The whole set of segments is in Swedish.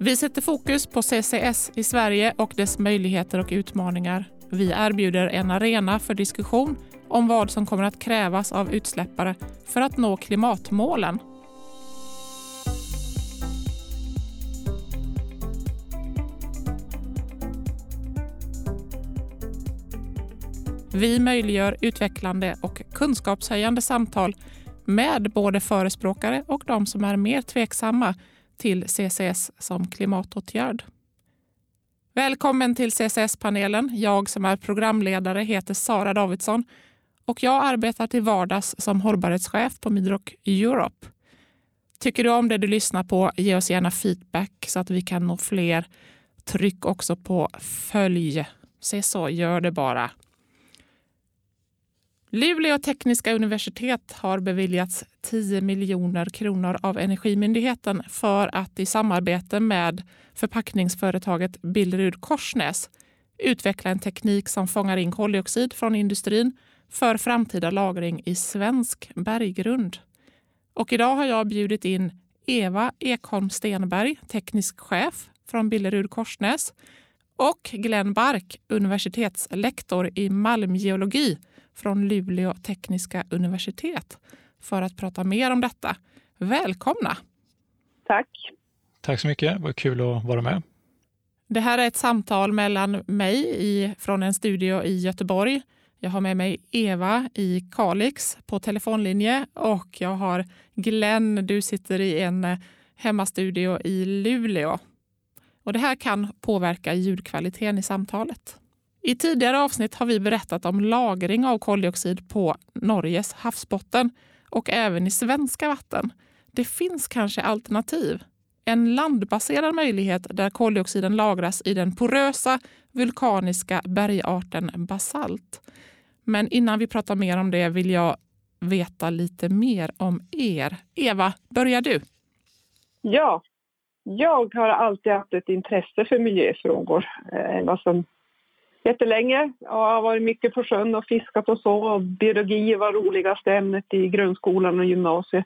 Vi sätter fokus på CCS i Sverige och dess möjligheter och utmaningar. Vi erbjuder en arena för diskussion om vad som kommer att krävas av utsläppare för att nå klimatmålen. Vi möjliggör utvecklande och kunskapshöjande samtal med både förespråkare och de som är mer tveksamma till CCS som klimatåtgärd. Välkommen till CCS-panelen. Jag som är programledare heter Sara Davidsson och jag arbetar till vardags som hållbarhetschef på Midrock Europe. Tycker du om det du lyssnar på, ge oss gärna feedback så att vi kan nå fler. Tryck också på följ. Se så, gör det bara. Luleå tekniska universitet har beviljats 10 miljoner kronor av Energimyndigheten för att i samarbete med förpackningsföretaget Billerud Korsnäs utveckla en teknik som fångar in koldioxid från industrin för framtida lagring i svensk berggrund. Och idag har jag bjudit in Eva Ekholm Stenberg, teknisk chef från Billerud Korsnäs och Glenn Bark, universitetslektor i malmgeologi från Luleå tekniska universitet för att prata mer om detta. Välkomna! Tack! Tack så mycket, vad kul att vara med. Det här är ett samtal mellan mig i, från en studio i Göteborg. Jag har med mig Eva i Kalix på telefonlinje och jag har Glenn, du sitter i en eh, hemmastudio i Luleå. Och det här kan påverka ljudkvaliteten i samtalet. I tidigare avsnitt har vi berättat om lagring av koldioxid på Norges havsbotten och även i svenska vatten. Det finns kanske alternativ. En landbaserad möjlighet där koldioxiden lagras i den porösa vulkaniska bergarten basalt. Men innan vi pratar mer om det vill jag veta lite mer om er. Eva, börjar du? Ja, jag har alltid haft ett intresse för miljöfrågor. Eh, vad som jättelänge. Jag har varit mycket på sjön och fiskat och så. Och biologi var roligaste ämnet i grundskolan och gymnasiet.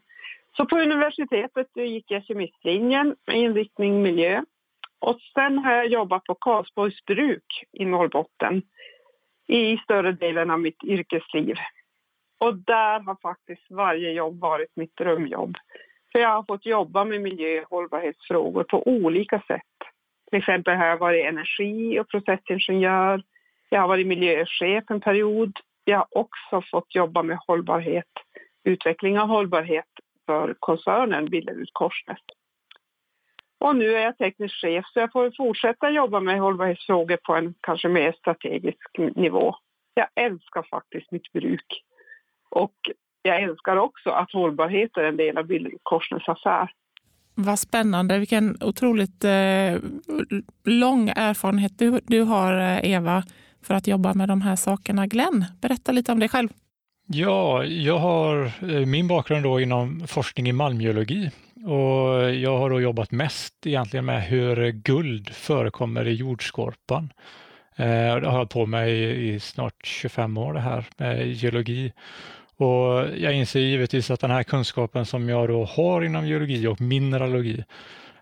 Så på universitetet gick jag kemistlinjen med inriktning miljö. Och sen har jag jobbat på Karlsborgs bruk i Norrbotten i större delen av mitt yrkesliv. Och där har faktiskt varje jobb varit mitt drömjobb. För jag har fått jobba med miljö och hållbarhetsfrågor på olika sätt. Till exempel har jag varit energi och processingenjör. Jag har varit miljöchef en period. Jag har också fått jobba med hållbarhet, utveckling av hållbarhet för koncernen Billerud Korsnäs. Och nu är jag teknisk chef så jag får fortsätta jobba med hållbarhetsfrågor på en kanske mer strategisk nivå. Jag älskar faktiskt mitt bruk. Och jag älskar också att hållbarhet är en del av Billerud Korsnäs affär. Vad spännande. Vilken otroligt eh, lång erfarenhet du, du har, eh, Eva, för att jobba med de här sakerna. Glenn, berätta lite om dig själv. Ja, jag har eh, min bakgrund då inom forskning i malmgeologi och jag har då jobbat mest egentligen med hur guld förekommer i jordskorpan. Eh, det har jag hållit på med i, i snart 25 år det här med geologi och jag inser givetvis att den här kunskapen som jag då har inom geologi och mineralogi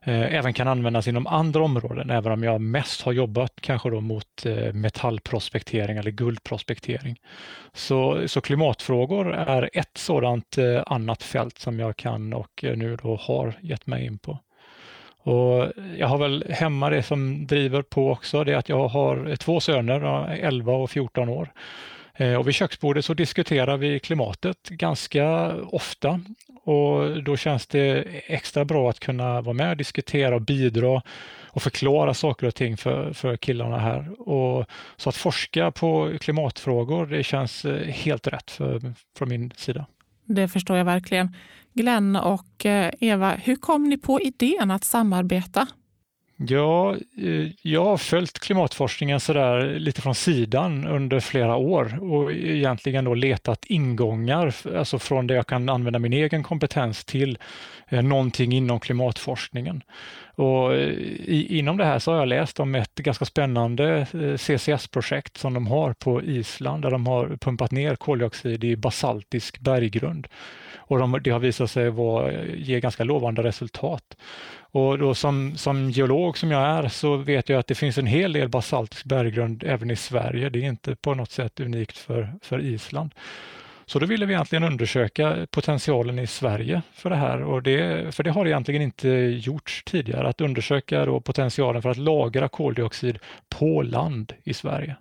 Eh, även kan användas inom andra områden, även om jag mest har jobbat kanske då mot eh, metallprospektering eller guldprospektering. Så, så klimatfrågor är ett sådant eh, annat fält som jag kan och nu då har gett mig in på. Och jag har väl hemma det som driver på också, det är att jag har två söner, 11 och 14 år. Och vid köksbordet så diskuterar vi klimatet ganska ofta och då känns det extra bra att kunna vara med och diskutera och bidra och förklara saker och ting för, för killarna här. Och, så att forska på klimatfrågor, det känns eh, helt rätt för, från min sida. Det förstår jag verkligen. Glenn och eh, Eva, hur kom ni på idén att samarbeta? Ja, eh, jag har följt klimatforskningen sådär lite från sidan under flera år och egentligen då letat ingångar, alltså från det jag kan använda min egen kompetens till eh, någonting inom klimatforskningen. Och eh, i, inom det här så har jag läst om ett ganska spännande eh, CCS-projekt som de har på Island där de har pumpat ner koldioxid i basaltisk berggrund. Och de, det har visat sig vara, eh, ge ganska lovande resultat. Och då som, som geolog som jag är så vet jag att det finns en hel del basaltisk berggrund även i Sverige. Det är inte på något sätt unikt för, för Island. Så då ville vi egentligen undersöka potentialen i Sverige för det här och det, för det har egentligen inte gjorts tidigare, att undersöka då potentialen för att lagra koldioxid på land i Sverige.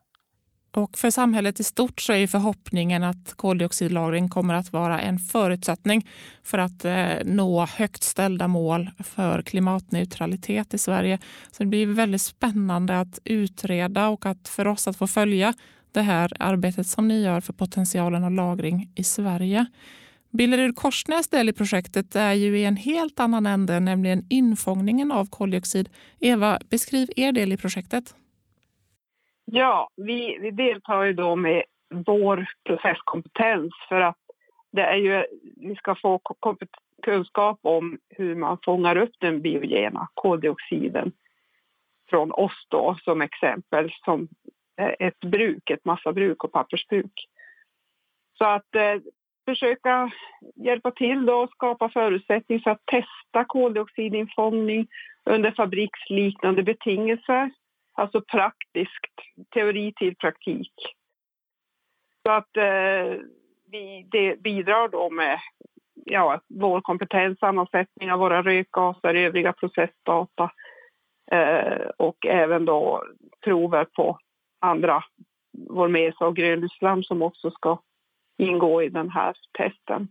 Och för samhället i stort så är förhoppningen att koldioxidlagring kommer att vara en förutsättning för att eh, nå högt ställda mål för klimatneutralitet i Sverige. Så det blir väldigt spännande att utreda och att för oss att få följa det här arbetet som ni gör för potentialen av lagring i Sverige. Billerud Korsnäs del i projektet är ju i en helt annan ände, nämligen infångningen av koldioxid. Eva, beskriv er del i projektet. Ja, vi, vi deltar ju då med vår processkompetens för att det är ju, vi ska få kunskap om hur man fångar upp den biogena koldioxiden från oss då som exempel som Eh, ett bruk, ett massabruk och pappersbruk. Så att eh, försöka hjälpa till då och skapa förutsättningar för att testa koldioxidinfångning under fabriksliknande betingelser. Alltså praktiskt, teori till praktik. Så att eh, vi det bidrar då med ja, vår kompetens, sammansättning av våra rökgaser, övriga processdata eh, och även då prover på andra vår mesa och grönlustslam som också ska ingå i den här testen.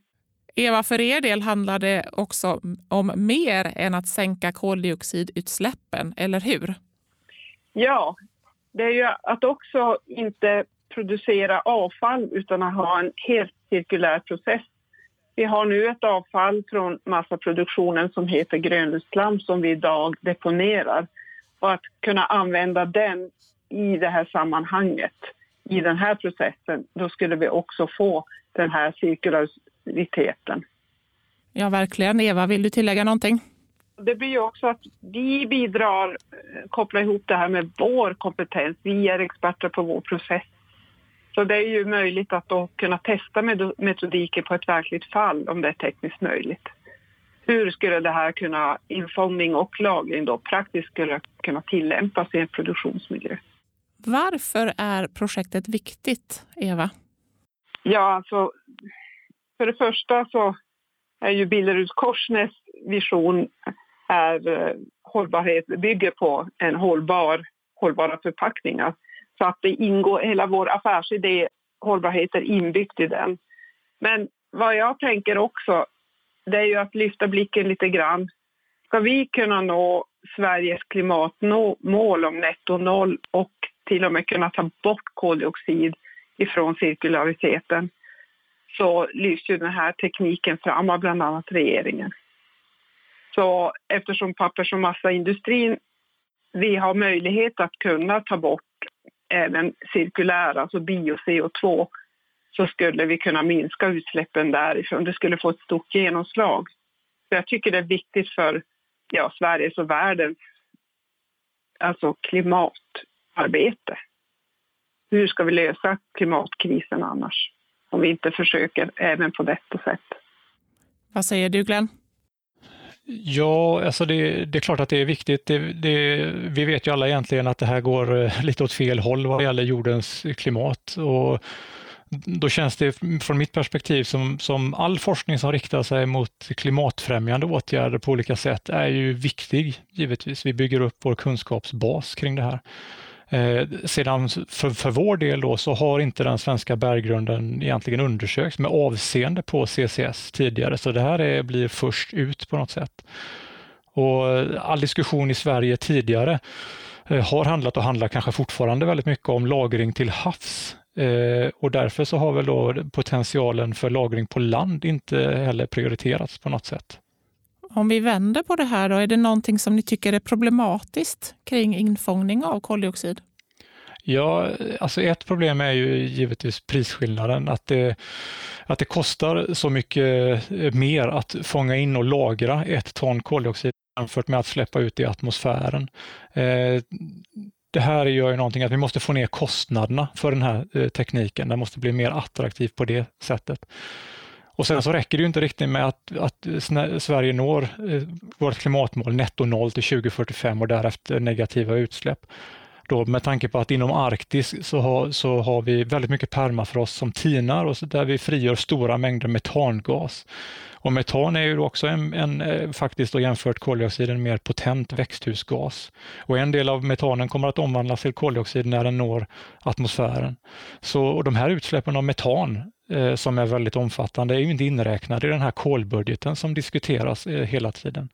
Eva, för er del handlar det också om mer än att sänka koldioxidutsläppen, eller hur? Ja, det är ju att också inte producera avfall utan att ha en helt cirkulär process. Vi har nu ett avfall från massaproduktionen som heter grönlustslam som vi idag deponerar. Och att kunna använda den i det här sammanhanget, i den här processen, då skulle vi också få den här cirkulariteten. Ja, verkligen. Eva, vill du tillägga någonting? Det blir ju också att vi bidrar, eh, koppla ihop det här med vår kompetens. Vi är experter på vår process. Så det är ju möjligt att då kunna testa metodiker på ett verkligt fall om det är tekniskt möjligt. Hur skulle det här kunna, infångning och lagring då praktiskt skulle kunna tillämpas i en produktionsmiljö? Varför är projektet viktigt, Eva? Ja, alltså för det första så är ju Billeruds Korsnäs vision är eh, hållbarhet, bygger på en hållbar, hållbara förpackningar. Så att det ingår, hela vår affärsidé, hållbarhet är inbyggt i den. Men vad jag tänker också, det är ju att lyfta blicken lite grann. Ska vi kunna nå Sveriges klimatmål om netto noll och till och med kunna ta bort koldioxid ifrån cirkulariteten så lyfts ju den här tekniken fram av bland annat regeringen. Så eftersom pappers och massaindustrin, vi har möjlighet att kunna ta bort även cirkulär, alltså bio-CO2, så skulle vi kunna minska utsläppen därifrån. Det skulle få ett stort genomslag. Så jag tycker det är viktigt för ja, Sveriges och världens alltså klimat arbete. Hur ska vi lösa klimatkrisen annars? Om vi inte försöker även på detta sätt. Vad säger du Glenn? Ja, alltså det, det, är klart att det är viktigt. Det, det, vi vet ju alla egentligen att det här går eh, lite åt fel håll vad gäller jordens klimat. Och då känns det från mitt perspektiv som, som all forskning som riktar sig mot klimatfrämjande åtgärder på olika sätt är ju viktig, givetvis. Vi bygger upp vår kunskapsbas kring det här. Eh, sedan för, för vår del då så har inte den svenska berggrunden egentligen undersökts med avseende på CCS tidigare, så det här är, blir först ut på något sätt. Och eh, all diskussion i Sverige tidigare eh, har handlat och handlar kanske fortfarande väldigt mycket om lagring till havs. Eh, och därför så har väl då potentialen för lagring på land inte heller prioriterats på något sätt. Om vi vänder på det här, då, är det någonting som ni tycker är problematiskt kring infångning av koldioxid? Ja, alltså ett problem är ju givetvis prisskillnaden, att det, att det kostar så mycket mer att fånga in och lagra ett ton koldioxid jämfört med att släppa ut i atmosfären. Eh, det här gör ju någonting att vi måste få ner kostnaderna för den här eh, tekniken. Den måste bli mer attraktiv på det sättet. Och sen så räcker det ju inte riktigt med att, att Sverige når eh, vårt klimatmål netto noll till 2045 och därefter negativa utsläpp. Då, med tanke på att inom Arktis så har, så har vi väldigt mycket permafrost som tinar och så där vi frigör stora mängder metangas. Och metan är ju också en, en eh, faktiskt då jämfört koldioxid en mer potent växthusgas. Och en del av metanen kommer att omvandlas till koldioxid när den når atmosfären. Så de här utsläppen av metan Eh, som är väldigt omfattande är ju inte inräknade i den här kolbudgeten som diskuteras eh, hela tiden.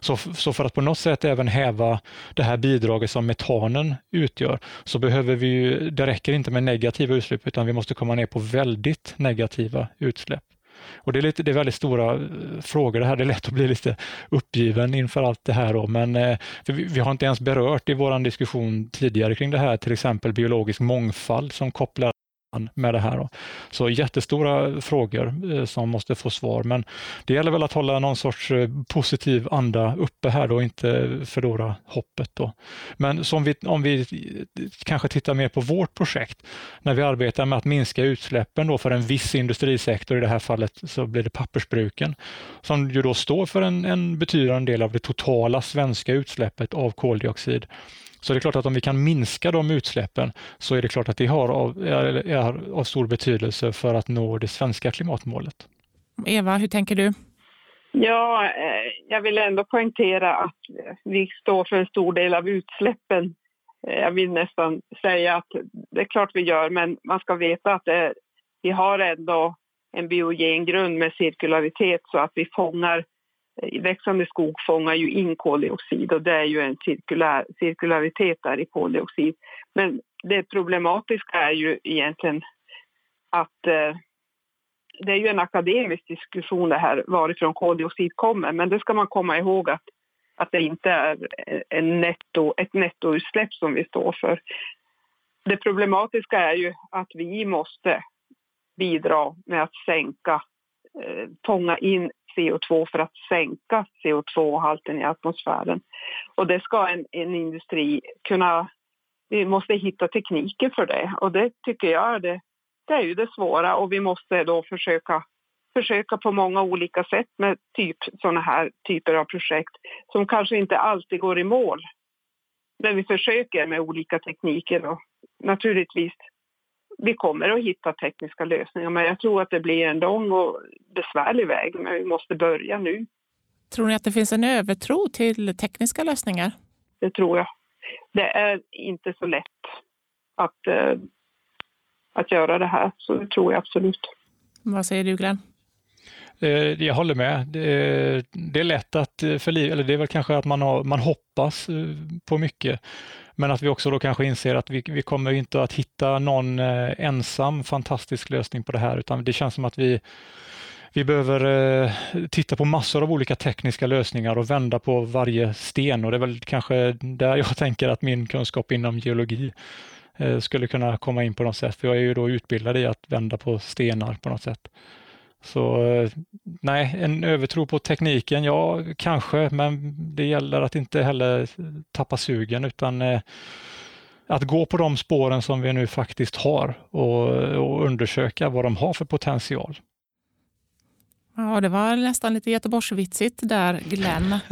Så, så för att på något sätt även häva det här bidraget som metanen utgör så behöver vi ju, det räcker inte med negativa utsläpp utan vi måste komma ner på väldigt negativa utsläpp. Och det är, lite, det är väldigt stora eh, frågor det här. Det är lätt att bli lite uppgiven inför allt det här. Då. Men vi, vi, har inte ens berört i vår diskussion tidigare kring det här, till exempel biologisk mångfald som kopplar med det här. Då. Så jättestora frågor eh, som måste få svar, men det gäller väl att hålla någon sorts eh, positiv anda uppe här då, och inte förlora hoppet. Då. Men som vi, om vi eh, kanske tittar mer på vårt projekt, när vi arbetar med att minska utsläppen då för en viss industrisektor, i det här fallet så blir det pappersbruken, som ju då står för en, en betydande del av det totala svenska utsläppet av koldioxid. Så det är klart att om vi kan minska de utsläppen så är det klart att det har av, är, är av stor betydelse för att nå det svenska klimatmålet. Eva, hur tänker du? Ja, eh, jag vill ändå poängtera att vi står för en stor del av utsläppen. Eh, jag vill nästan säga att det är klart vi gör, men man ska veta att det, vi har ändå en biogen grund med cirkularitet så att vi fångar Eh, växande skog fångar ju in koldioxid och det är ju en cirkulär, cirkularitet där i koldioxid. Men det problematiska är ju egentligen att eh, det är ju en akademisk diskussion det här varifrån koldioxid kommer, men det ska man komma ihåg att, att det inte är en netto, ett nettoutsläpp som vi står för. Det problematiska är ju att vi måste bidra med att sänka, eh, fånga in CO2 för att sänka CO2-halten i atmosfären. Och det ska en, en industri kunna... Vi måste hitta tekniker för det och det tycker jag det, det är ju det svåra och vi måste då försöka försöka på många olika sätt med typ sådana här typer av projekt som kanske inte alltid går i mål. Men vi försöker med olika tekniker och naturligtvis vi kommer att hitta tekniska lösningar men jag tror att det blir en lång och besvärlig väg men vi måste börja nu. Tror ni att det finns en övertro till tekniska lösningar? Det tror jag. Det är inte så lätt att, uh, att göra det här, så det tror jag absolut. Vad säger du Glenn? Eh, jag håller med. Det är lätt att förliva, eller det är väl kanske att man, har, man hoppas eh, på mycket. Men att vi också då kanske inser att vi, vi kommer inte att hitta någon eh, ensam fantastisk lösning på det här, utan det känns som att vi vi behöver eh, titta på massor av olika tekniska lösningar och vända på varje sten och det är väl kanske där jag tänker att min kunskap inom geologi eh, skulle kunna komma in på något sätt, för jag är ju då utbildad i att vända på stenar på något sätt. Så eh, nej, en övertro på tekniken, ja kanske, men det gäller att inte heller eh, tappa sugen utan eh, att gå på de spåren som vi nu faktiskt har och, och undersöka vad de har för potential. Ja, det var nästan lite Göteborgsvitsigt där, Glenn.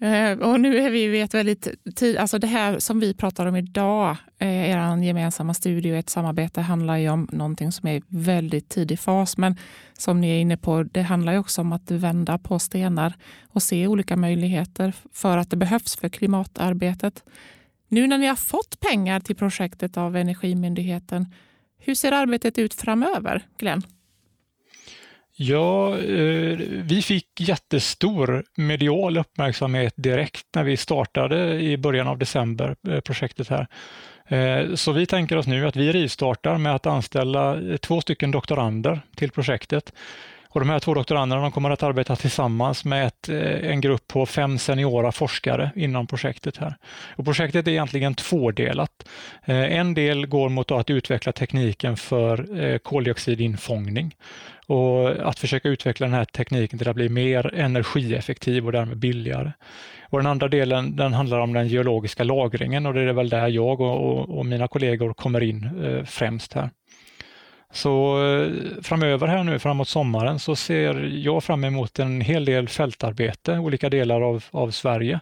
Eh, och nu är vi vet väldigt tid, alltså det här som vi pratar om idag, eh, er gemensamma studie och ett samarbete handlar ju om någonting som är väldigt tidig fas. Men som ni är inne på, det handlar ju också om att vända på stenar och se olika möjligheter för att det behövs för klimatarbetet. Nu när ni har fått pengar till projektet av Energimyndigheten, hur ser arbetet ut framöver, Glenn? Ja, eh, vi fick jättestor medial uppmärksamhet direkt när vi startade i början av december, eh, projektet här. Eh, så vi tänker oss nu att vi rivstartar med att anställa eh, två stycken doktorander till projektet. Och de här två doktoranderna de kommer att arbeta tillsammans med ett, eh, en grupp på fem seniora forskare inom projektet. här. Och projektet är egentligen tvådelat. Eh, en del går mot att utveckla tekniken för eh, koldioxidinfångning och att försöka utveckla den här tekniken till att bli mer energieffektiv och därmed billigare. Och den andra delen den handlar om den geologiska lagringen och det är väl där jag och, och, och mina kollegor kommer in eh, främst här. Så eh, framöver här nu framåt sommaren så ser jag fram emot en hel del fältarbete, olika delar av, av Sverige.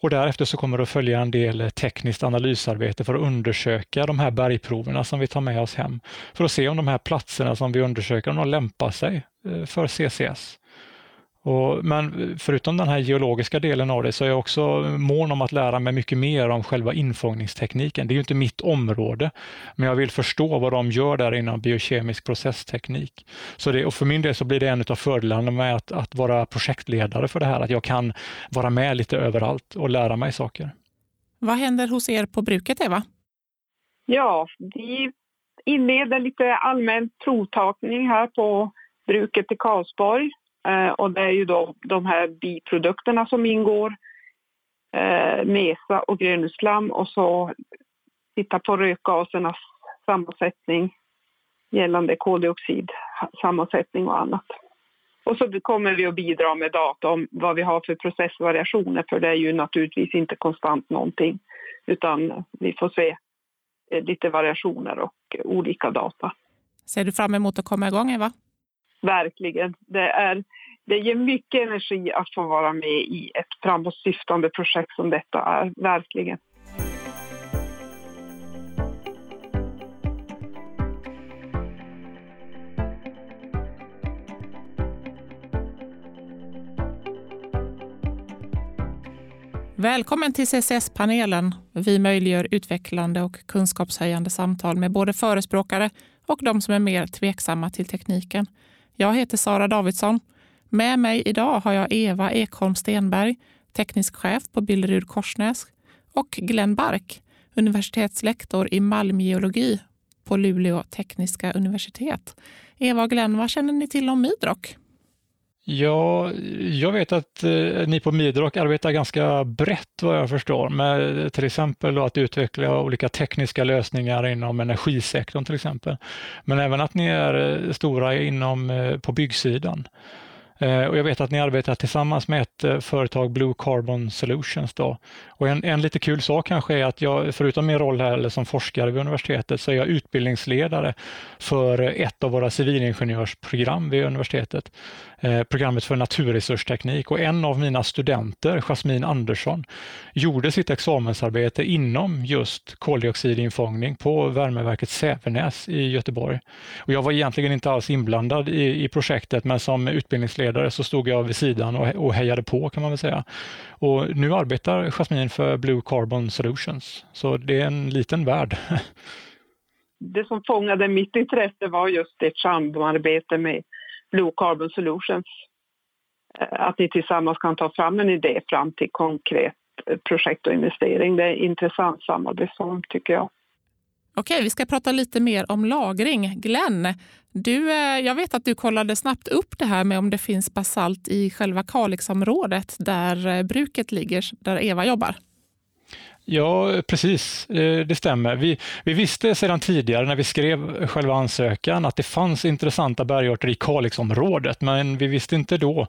Och därefter så kommer det att följa en del tekniskt analysarbete för att undersöka de här bergproverna som vi tar med oss hem. För att se om de här platserna som vi undersöker, om de lämpar sig eh, för CCS. Och, men förutom den här geologiska delen av det så är jag också mån om att lära mig mycket mer om själva infångningstekniken. Det är ju inte mitt område, men jag vill förstå vad de gör där inom biokemisk processteknik. Så det, och för min del så blir det en av fördelarna med att, att vara projektledare för det här, att jag kan vara med lite överallt och lära mig saker. Vad händer hos er på bruket, Eva? Ja, vi inleder lite allmän provtagning här på bruket i Karlsborg Eh, och det är ju då de här biprodukterna som ingår, eh, mesa och grönslam och så titta på rökgasernas sammansättning gällande koldioxidsammansättning och annat. Och så kommer vi att bidra med data om vad vi har för processvariationer för det är ju naturligtvis inte konstant någonting utan vi får se eh, lite variationer och olika data. Ser du fram emot att komma igång Eva? Verkligen. Det, är, det ger mycket energi att få vara med i ett framåtsyftande projekt som detta är. Verkligen. Välkommen till CCS-panelen. Vi möjliggör utvecklande och kunskapshöjande samtal med både förespråkare och de som är mer tveksamma till tekniken. Jag heter Sara Davidsson. Med mig idag har jag Eva Ekholm Stenberg, teknisk chef på Billerud Korsnäs och Glenn Bark, universitetslektor i malmgeologi på Luleå tekniska universitet. Eva och Glenn, vad känner ni till om Midrock? Ja, jag vet att eh, ni på Midrock arbetar ganska brett vad jag förstår med till exempel att utveckla olika tekniska lösningar inom energisektorn till exempel. Men även att ni är eh, stora inom, eh, på byggsidan. Eh, och jag vet att ni arbetar tillsammans med ett eh, företag, Blue Carbon Solutions. Då. Och en, en lite kul sak kanske är att jag, förutom min roll här som forskare vid universitetet, så är jag utbildningsledare för eh, ett av våra civilingenjörsprogram vid universitetet. Eh, programmet för naturresursteknik och en av mina studenter, Jasmin Andersson, gjorde sitt examensarbete inom just koldioxidinfångning på värmeverket Sävenäs i Göteborg. Och jag var egentligen inte alls inblandad i, i projektet, men som utbildningsledare så stod jag vid sidan och, och hejade på kan man väl säga. Och nu arbetar Jasmin för Blue Carbon Solutions, så det är en liten värld. Det som fångade mitt intresse var just ett samarbete med Blue Carbon Solutions. Eh, att ni tillsammans kan ta fram en idé fram till konkret eh, projekt och investering. Det är intressant samarbetsform tycker jag. Okej, vi ska prata lite mer om lagring. Glenn, du, eh, jag vet att du kollade snabbt upp det här med om det finns basalt i själva Kalixområdet där bruket ligger, där Eva jobbar. Ja, precis. Eh, det stämmer. Vi, vi, visste sedan tidigare när vi skrev själva ansökan att det fanns intressanta bergarter i Kalixområdet, men vi visste inte då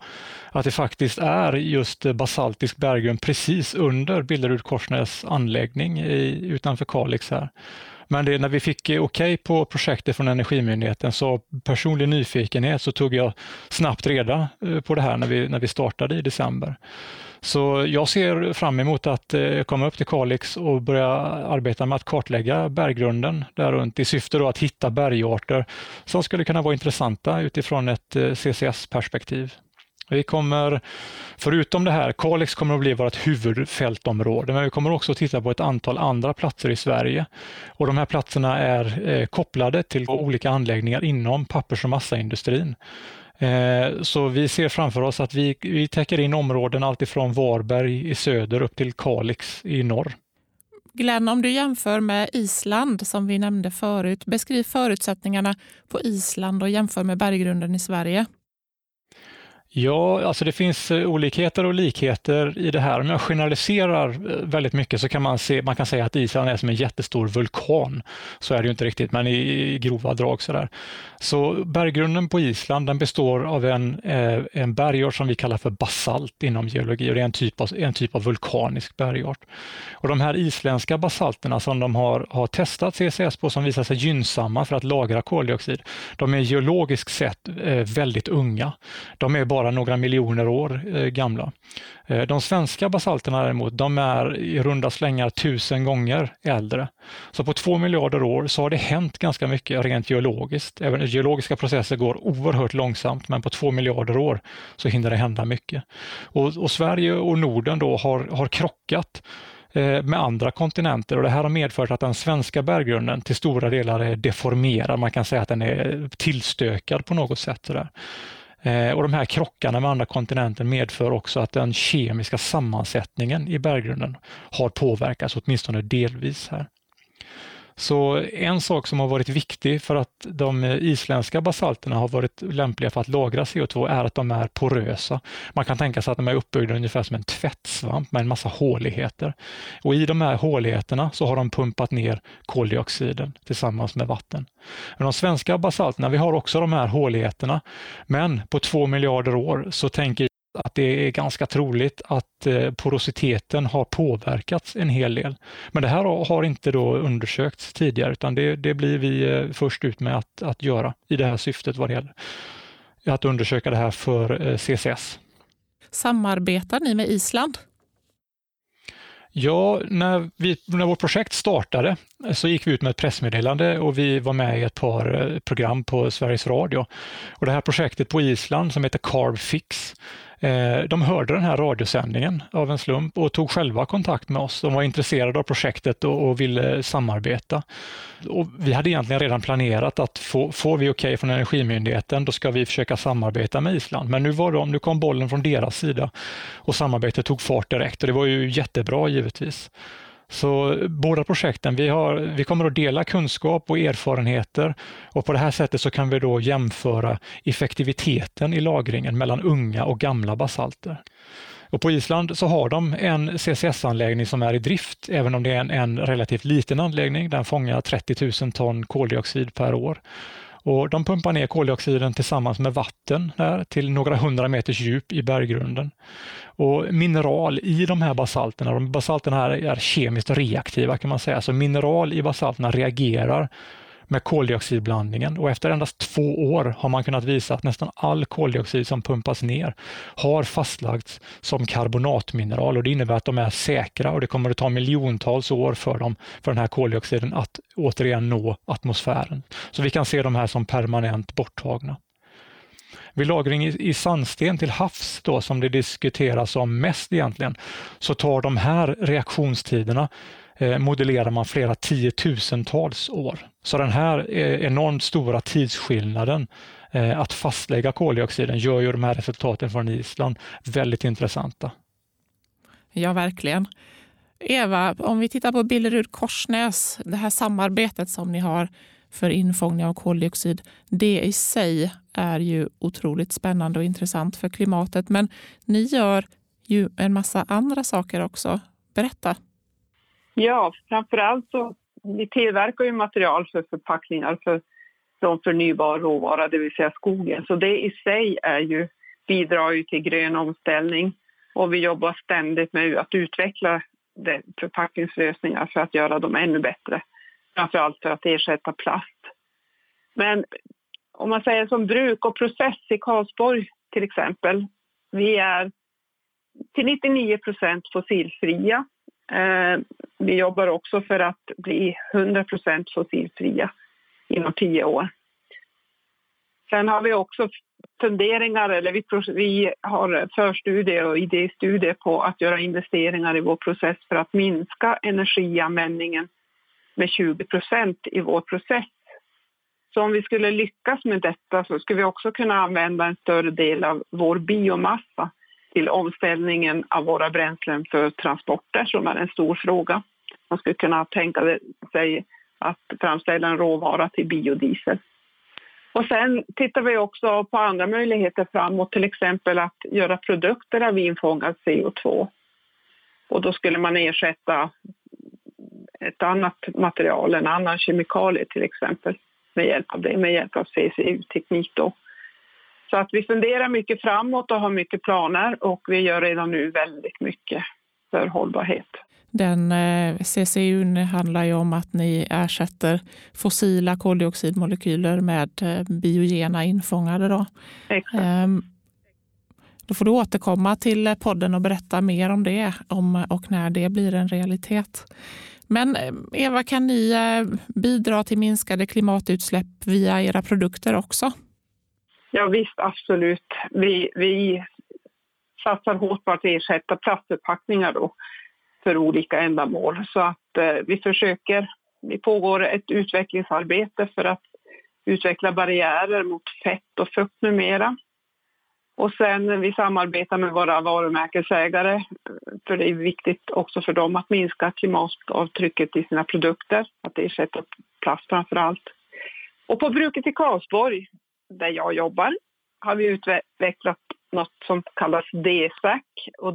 att det faktiskt är just basaltisk berggrund precis under Billerud Korsnäs anläggning i, utanför Kalix här. Men det, när vi fick okej okay på projektet från Energimyndigheten så personlig nyfikenhet så tog jag snabbt reda eh, på det här när vi, när vi startade i december. Så jag ser fram emot att eh, komma upp till Kalix och börja arbeta med att kartlägga berggrunden där runt i syfte att hitta bergarter som skulle kunna vara intressanta utifrån ett eh, CCS-perspektiv. Vi kommer, förutom det här, Kalix kommer att bli vårt huvudfältområde, men vi kommer också att titta på ett antal andra platser i Sverige. Och De här platserna är eh, kopplade till olika anläggningar inom pappers och massaindustrin. Eh, så vi ser framför oss att vi, vi täcker in områden alltifrån Varberg i söder upp till Kalix i norr. Glenn, om du jämför med Island som vi nämnde förut, beskriv förutsättningarna på Island och jämför med berggrunden i Sverige. Ja, alltså det finns eh, olikheter och likheter i det här. Om jag generaliserar eh, väldigt mycket så kan man, se, man kan säga att Island är som en jättestor vulkan. Så är det ju inte riktigt, men i, i grova drag sådär. Så berggrunden på Island den består av en, eh, en bergart som vi kallar för basalt inom geologi och det är en typ av, en typ av vulkanisk bergart. Och de här isländska basalterna som de har, har testat CCS på som visar sig gynnsamma för att lagra koldioxid, de är geologiskt sett väldigt unga. De är bara några miljoner år eh, gamla. Eh, de svenska basalterna däremot, de är i runda slängar tusen gånger äldre. Så på två miljarder år så har det hänt ganska mycket rent geologiskt. Även geologiska processer går oerhört långsamt, men på två miljarder år så hinner det hända mycket. Och, och Sverige och Norden då har, har krockat eh, med andra kontinenter och det här har medfört att den svenska berggrunden till stora delar är deformerad. Man kan säga att den är tillstökad på något sätt. Sådär. Eh, och de här krockarna med andra kontinenter medför också att den kemiska sammansättningen i berggrunden har påverkats, åtminstone delvis här. Så en sak som har varit viktig för att de isländska basalterna har varit lämpliga för att lagra CO2 är att de är porösa. Man kan tänka sig att de är uppbyggda ungefär som en tvättsvamp med en massa håligheter. Och I de här håligheterna så har de pumpat ner koldioxiden tillsammans med vatten. Men de svenska basalterna, vi har också de här håligheterna, men på två miljarder år så tänker att det är ganska troligt att eh, porositeten har påverkats en hel del. Men det här har inte då undersökts tidigare utan det, det blir vi eh, först ut med att, att göra i det här syftet vad det gäller att undersöka det här för eh, CCS. Samarbetar ni med Island? Ja, när, vi, när vårt projekt startade så gick vi ut med ett pressmeddelande och vi var med i ett par program på Sveriges Radio. Och det här projektet på Island som heter Carb Fix Eh, de hörde den här radiosändningen av en slump och tog själva kontakt med oss. De var intresserade av projektet och, ville samarbeta. Och vi hade egentligen redan planerat att få, får vi okej okay från Energimyndigheten, då ska vi försöka samarbeta med Island. Men nu, var de, nu kom bollen från deras sida och samarbetet tog fart direkt och det var ju jättebra givetvis. Så båda projekten, vi, har, vi kommer att dela kunskap och erfarenheter och på det här sättet så kan vi då jämföra effektiviteten i lagringen mellan unga och gamla basalter. Och på Island så har de en CCS-anläggning som är i drift, även om det är en, en relativt liten anläggning. Den fångar 30 000 ton koldioxid per år. Och de pumpar ner koldioxiden tillsammans med vatten där, till några hundra meters djup i berggrunden. Och mineral i de här basalterna, de basalterna här är kemiskt reaktiva kan man säga, så mineral i basalterna reagerar med koldioxidblandningen och efter endast två år har man kunnat visa att nästan all koldioxid som pumpas ner har fastlagts som karbonatmineral och det innebär att de är säkra och det kommer att ta miljontals år för dem, för den här koldioxiden att återigen nå atmosfären. Så vi kan se de här som permanent borttagna. Vid lagring i, sandsten till havs, då, som det diskuteras om mest egentligen, så tar de här reaktionstiderna Eh, modellerar man flera tiotusentals år. Så den här eh, enormt stora tidsskillnaden eh, att fastlägga koldioxiden gör ju de här resultaten från Island väldigt intressanta. Ja, verkligen. Eva, om vi tittar på Billerud Korsnäs, det här samarbetet som ni har för infångning av koldioxid, det i sig är ju otroligt spännande och intressant för klimatet. Men ni gör ju en massa andra saker också. Berätta. Ja, framförallt så vi tillverkar ju material för förpackningar för, från förnybar råvara, det vill säga skogen. Så det i sig är ju, bidrar ju till grön omställning och vi jobbar ständigt med att utveckla förpackningslösningar för att göra dem ännu bättre. Framförallt för att ersätta plast. Men om man säger som bruk och process i Karlsborg till exempel. Vi är till 99 procent fossilfria Eh, vi jobbar också för att bli 100% fossilfria inom tio år. Sen har vi också funderingar, eller vi, vi har förstudier och idéstudier på att göra investeringar i vår process för att minska energianvändningen med 20% i vår process. Så om vi skulle lyckas med detta så skulle vi också kunna använda en större del av vår biomassa till omställningen av våra bränslen för transporter som är en stor fråga. Man skulle kunna tänka sig att framställa en råvara till biodiesel. Och sen tittar vi också på andra möjligheter framåt, till exempel att göra produkter av infångad CO2. Och då skulle man ersätta ett annat material, en annan kemikalie till exempel, med hjälp av det, med hjälp av CCU-teknik då. Så att vi funderar mycket framåt och har mycket planer och vi gör redan nu väldigt mycket för hållbarhet. Den eh, CCU handlar ju om att ni ersätter fossila koldioxidmolekyler med eh, biogena infångade. Då. Exakt. Ehm, då får du återkomma till podden och berätta mer om det om och när det blir en realitet. Men eh, Eva, kan ni bidra till minskade klimatutsläpp via era produkter också? Ja visst, absolut. Vi, vi satsar hårt på att ersätta plastförpackningar då för olika ändamål. Så att eh, vi försöker, det pågår ett utvecklingsarbete för att utveckla barriärer mot fett och fukt med mera. Och sen vi samarbetar med våra varumärkesägare, för det är viktigt också för dem att minska klimatavtrycket i sina produkter, att ersätta plast framför allt. Och på bruket i Karlsborg, där jag jobbar, har vi utvecklat något som kallas D-säck och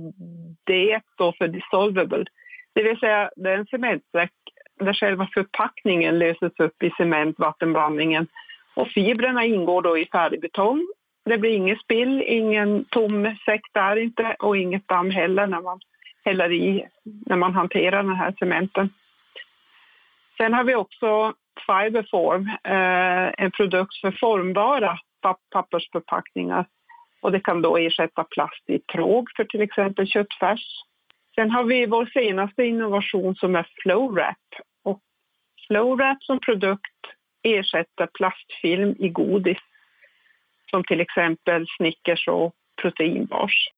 D står för dissolvable. Det vill säga det är en cementsäck där själva förpackningen löses upp i cementvattenblandningen och fibrerna ingår då i färdigbetong. Det blir inget spill, ingen tom säck där inte och inget damm heller när man häller i, när man hanterar den här cementen. Sen har vi också Fiberform, eh, en produkt för formbara pappersförpackningar och det kan då ersätta plast i tråg för till exempel köttfärs. Sen har vi vår senaste innovation som är Flowrap. Och Flowrap som produkt ersätter plastfilm i godis som till exempel Snickers och proteinbars.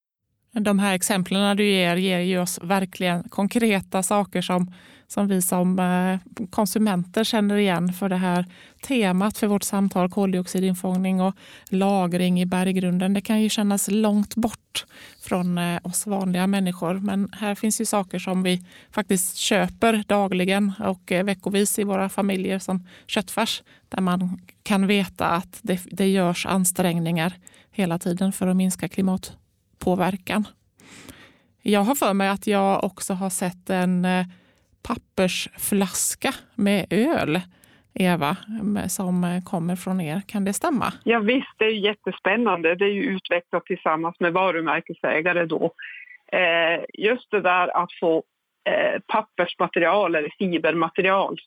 De här exemplen du ger ger ju oss verkligen konkreta saker som, som vi som eh, konsumenter känner igen för det här temat för vårt samtal koldioxidinfångning och lagring i berggrunden. Det kan ju kännas långt bort från eh, oss vanliga människor men här finns ju saker som vi faktiskt köper dagligen och eh, veckovis i våra familjer som köttfärs där man kan veta att det, det görs ansträngningar hela tiden för att minska klimatpåverkan. Jag har för mig att jag också har sett en eh, pappersflaska med öl, Eva, som kommer från er. Kan det stämma? Ja visst, det är jättespännande. Det är ju utvecklat tillsammans med varumärkesägare då. Eh, just det där att få eh, pappersmaterial eller fibermaterial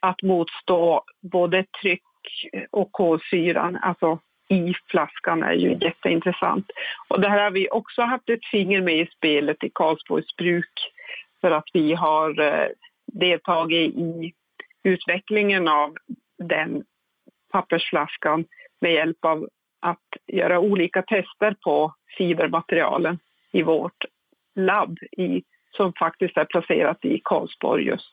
att motstå både tryck och kolsyran, alltså i flaskan är ju jätteintressant. Och det här har vi också haft ett finger med i spelet i Karlsborgs bruk för att vi har eh, deltagit i utvecklingen av den pappersflaskan med hjälp av att göra olika tester på fibermaterialen i vårt labb i, som faktiskt är placerat i Karlsborg just.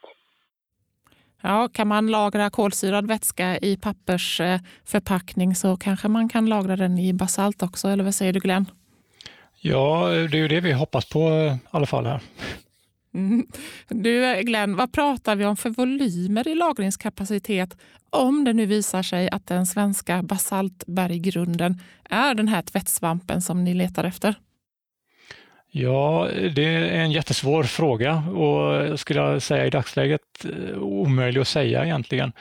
Ja, kan man lagra kolsyrad vätska i pappersförpackning så kanske man kan lagra den i basalt också, eller vad säger du Glenn? Ja, det är ju det vi hoppas på i alla fall här. Mm. Du Glenn, vad pratar vi om för volymer i lagringskapacitet om det nu visar sig att den svenska basaltberggrunden är den här tvättsvampen som ni letar efter? Ja, det är en jättesvår fråga och jag skulle säga i dagsläget eh, omöjlig att säga egentligen.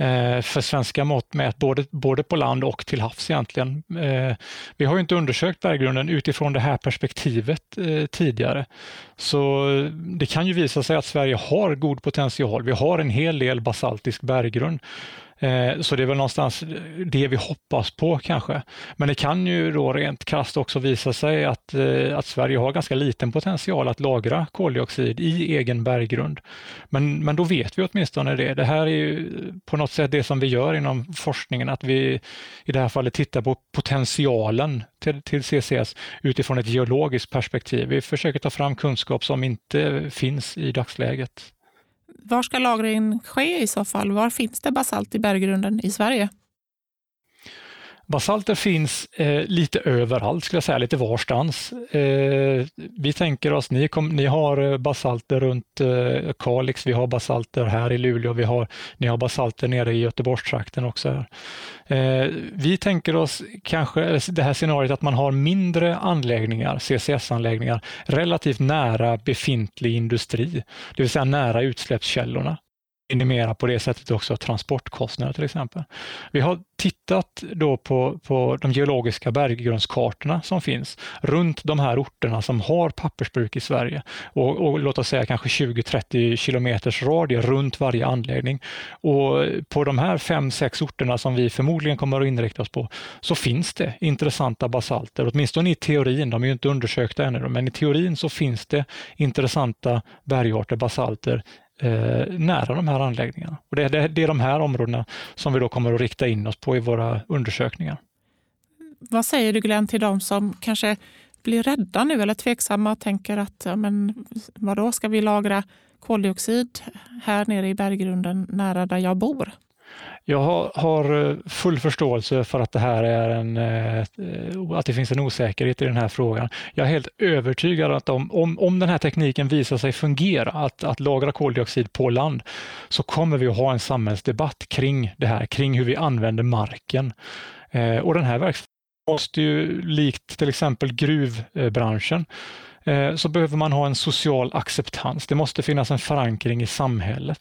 Eh, för svenska mått mätt, både, både på land och till havs egentligen. Eh, vi har inte undersökt berggrunden utifrån det här perspektivet eh, tidigare. Så det kan ju visa sig att Sverige har god potential. Vi har en hel del basaltisk berggrund. Eh, så det är väl någonstans det vi hoppas på kanske. Men det kan ju då rent krasst också visa sig att, eh, att Sverige har ganska liten potential att lagra koldioxid i egen berggrund. Men, men då vet vi åtminstone det. Det här är ju på något sätt det som vi gör inom forskningen, att vi i det här fallet tittar på potentialen till, till CCS utifrån ett geologiskt perspektiv. Vi försöker ta fram kunskap som inte finns i dagsläget. Var ska lagringen ske i så fall? Var finns det basalt i berggrunden i Sverige? Basalter finns eh, lite överallt, skulle jag säga, lite varstans. Eh, vi tänker oss, ni, kom, ni har eh, basalter runt eh, Kalix, vi har basalter här i Luleå, vi har, ni har basalter nere i Göteborgstrakten också. Eh, vi tänker oss kanske det här scenariot att man har mindre anläggningar, CCS-anläggningar, relativt nära befintlig industri, det vill säga nära utsläppskällorna minimera på det sättet också transportkostnader till exempel. Vi har tittat då på, på de geologiska berggrundskartorna som finns runt de här orterna som har pappersbruk i Sverige och, och låt oss säga kanske 20-30 kilometers radie runt varje anläggning. Och på de här fem, sex orterna som vi förmodligen kommer att inrikta oss på så finns det intressanta basalter, åtminstone i teorin. De är ju inte undersökta ännu, men i teorin så finns det intressanta bergarter, basalter eh, nära de här anläggningarna. Och det, det, det är de här områdena som vi då kommer att rikta in oss på i våra undersökningar. Vad säger du Glenn till de som kanske blir rädda nu eller tveksamma och tänker att ja, men vadå, ska vi lagra koldioxid här nere i berggrunden nära där jag bor? Jag har, eh, full förståelse för att det här är en, eh, att det finns en osäkerhet i den här frågan. Jag är helt övertygad att om, om, om den här tekniken visar sig fungera, att, att lagra koldioxid på land, så kommer vi att ha en samhällsdebatt kring det här, kring hur vi använder marken. Eh, och den här verksamheten måste ju, likt till exempel gruvbranschen, Eh, så behöver man ha en social acceptans. Det måste finnas en förankring i samhället.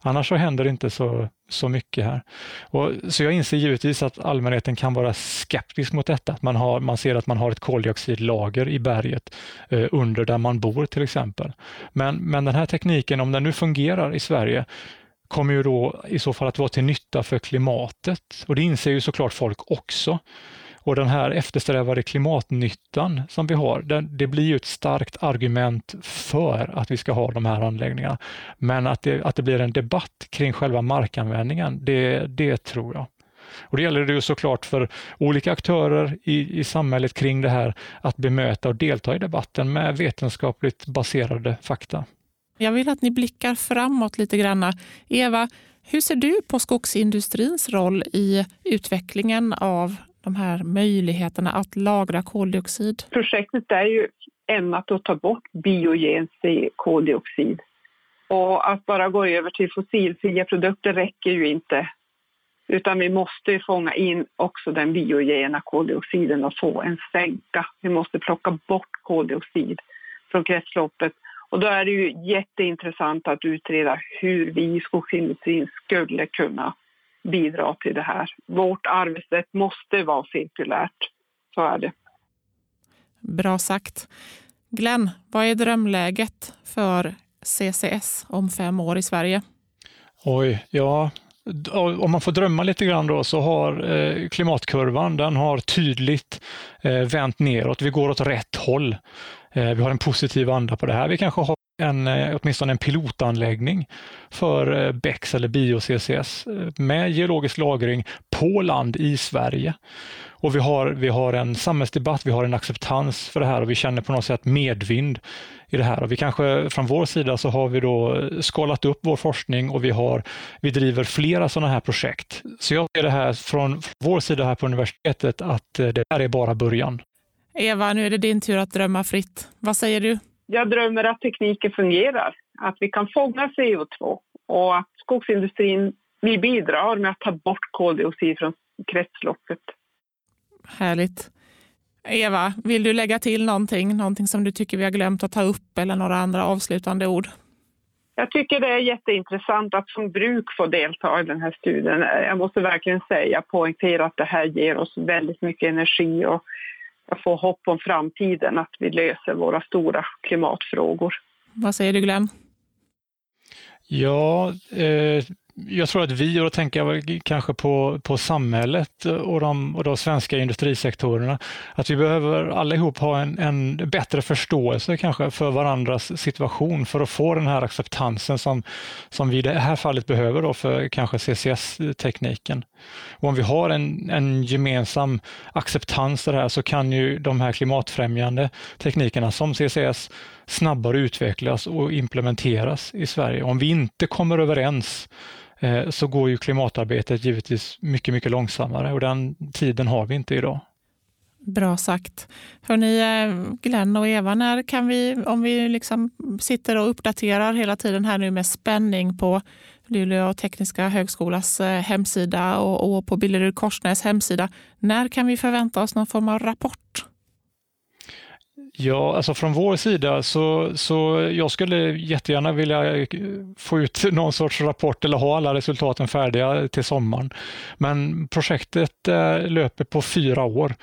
Annars så händer det inte så, så mycket här. Och, så jag inser givetvis att allmänheten kan vara skeptisk mot detta. Att man, har, man ser att man har ett koldioxidlager i berget eh, under där man bor till exempel. Men, men den här tekniken, om den nu fungerar i Sverige, kommer ju då i så fall att vara till nytta för klimatet. Och det inser ju såklart folk också. Och den här eftersträvade klimatnyttan som vi har, det, det blir ju ett starkt argument för att vi ska ha de här anläggningarna. Men att det, att det blir en debatt kring själva markanvändningen, det, det tror jag. Och det gäller det ju såklart för olika aktörer i, i samhället kring det här att bemöta och delta i debatten med vetenskapligt baserade fakta. Jag vill att ni blickar framåt lite grann. Eva, hur ser du på skogsindustrins roll i utvecklingen av de här möjligheterna att lagra koldioxid? Projektet är ju ämnat att ta bort biogen koldioxid. Och att bara gå över till fossilfria produkter räcker ju inte. Utan vi måste fånga in också den biogena koldioxiden och få en sänka. Vi måste plocka bort koldioxid från kretsloppet. Och då är det ju jätteintressant att utreda hur vi i skogsindustrin skulle kunna bidra till det här. Vårt arbetssätt måste vara cirkulärt. Så är det. Bra sagt. Glenn, vad är drömläget för CCS om fem år i Sverige? Oj, ja, om man får drömma lite grann då så har eh, klimatkurvan, den har tydligt eh, vänt neråt. Vi går åt rätt håll. Eh, vi har en positiv anda på det här. Vi kanske har en, eh, åtminstone en pilotanläggning för eh, BEX eller bio-CCS eh, med geologisk lagring på land i Sverige. Och vi har, vi har en samhällsdebatt, vi har en acceptans för det här och vi känner på något sätt medvind i det här. Och vi kanske från vår sida så har vi då skalat upp vår forskning och vi, har, vi driver flera sådana här projekt. Så jag ser det här från vår sida här på universitetet att det här är bara början. Eva, nu är det din tur att drömma fritt. Vad säger du? Jag drömmer att tekniken fungerar, att vi kan fånga CO2 och att skogsindustrin vi bidrar med att ta bort koldioxid från kretsloppet. Härligt. Eva, vill du lägga till någonting? Någonting som du tycker vi har glömt att ta upp eller några andra avslutande ord? Jag tycker det är jätteintressant att som bruk få delta i den här studien. Jag måste verkligen säga, poängtera att det här ger oss väldigt mycket energi och jag får hopp om framtiden, att vi löser våra stora klimatfrågor. Vad säger du Glenn? Ja, eh, jag tror att vi, och då tänker jag kanske på, på samhället och de, och de svenska industrisektorerna, att vi behöver allihop ha en, en bättre förståelse kanske för varandras situation för att få den här acceptansen som, som vi i det här fallet behöver då för kanske CCS-tekniken. Och om vi har en, en gemensam acceptans för det här så kan ju de här klimatfrämjande teknikerna som CCS snabbare utvecklas och implementeras i Sverige. Om vi inte kommer överens eh, så går ju klimatarbetet givetvis mycket, mycket långsammare och den tiden har vi inte idag. Bra sagt. Hörrni, eh, Glenn och Eva, när kan vi, om vi liksom sitter och uppdaterar hela tiden här nu med spänning på Luleå tekniska högskolas eh, hemsida och, och på Billerud Korsnäs hemsida, när kan vi förvänta oss någon form av rapport? Ja, alltså från vår sida så, så jag skulle jättegärna vilja få ut någon sorts rapport eller ha alla resultaten färdiga till sommaren. Men projektet eh, löper på fyra år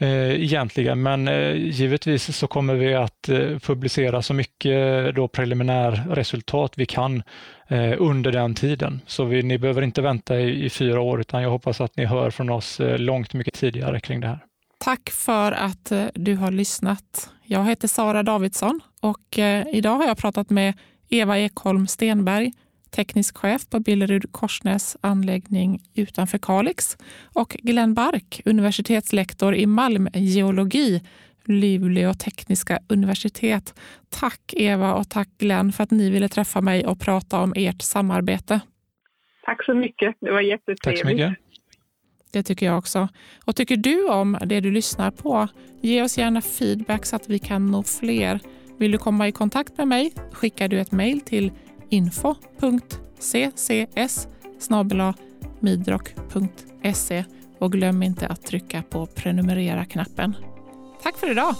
eh, egentligen, men eh, givetvis så kommer vi att eh, publicera så mycket eh, då preliminärresultat vi kan eh, under den tiden. Så vi, ni behöver inte vänta i, i fyra år, utan jag hoppas att ni hör från oss eh, långt mycket tidigare kring det här. Tack för att du har lyssnat. Jag heter Sara Davidsson och idag har jag pratat med Eva Ekholm Stenberg, teknisk chef på Billerud Korsnäs anläggning utanför Kalix och Glenn Bark, universitetslektor i malmgeologi, Luleå tekniska universitet. Tack Eva och tack Glenn för att ni ville träffa mig och prata om ert samarbete. Tack så mycket. Det var jättetrevligt. Tack så mycket. Det tycker jag också. Och tycker du om det du lyssnar på? Ge oss gärna feedback så att vi kan nå fler. Vill du komma i kontakt med mig skickar du ett mejl till info.ccs midrock.se och glöm inte att trycka på prenumerera-knappen. Tack för idag!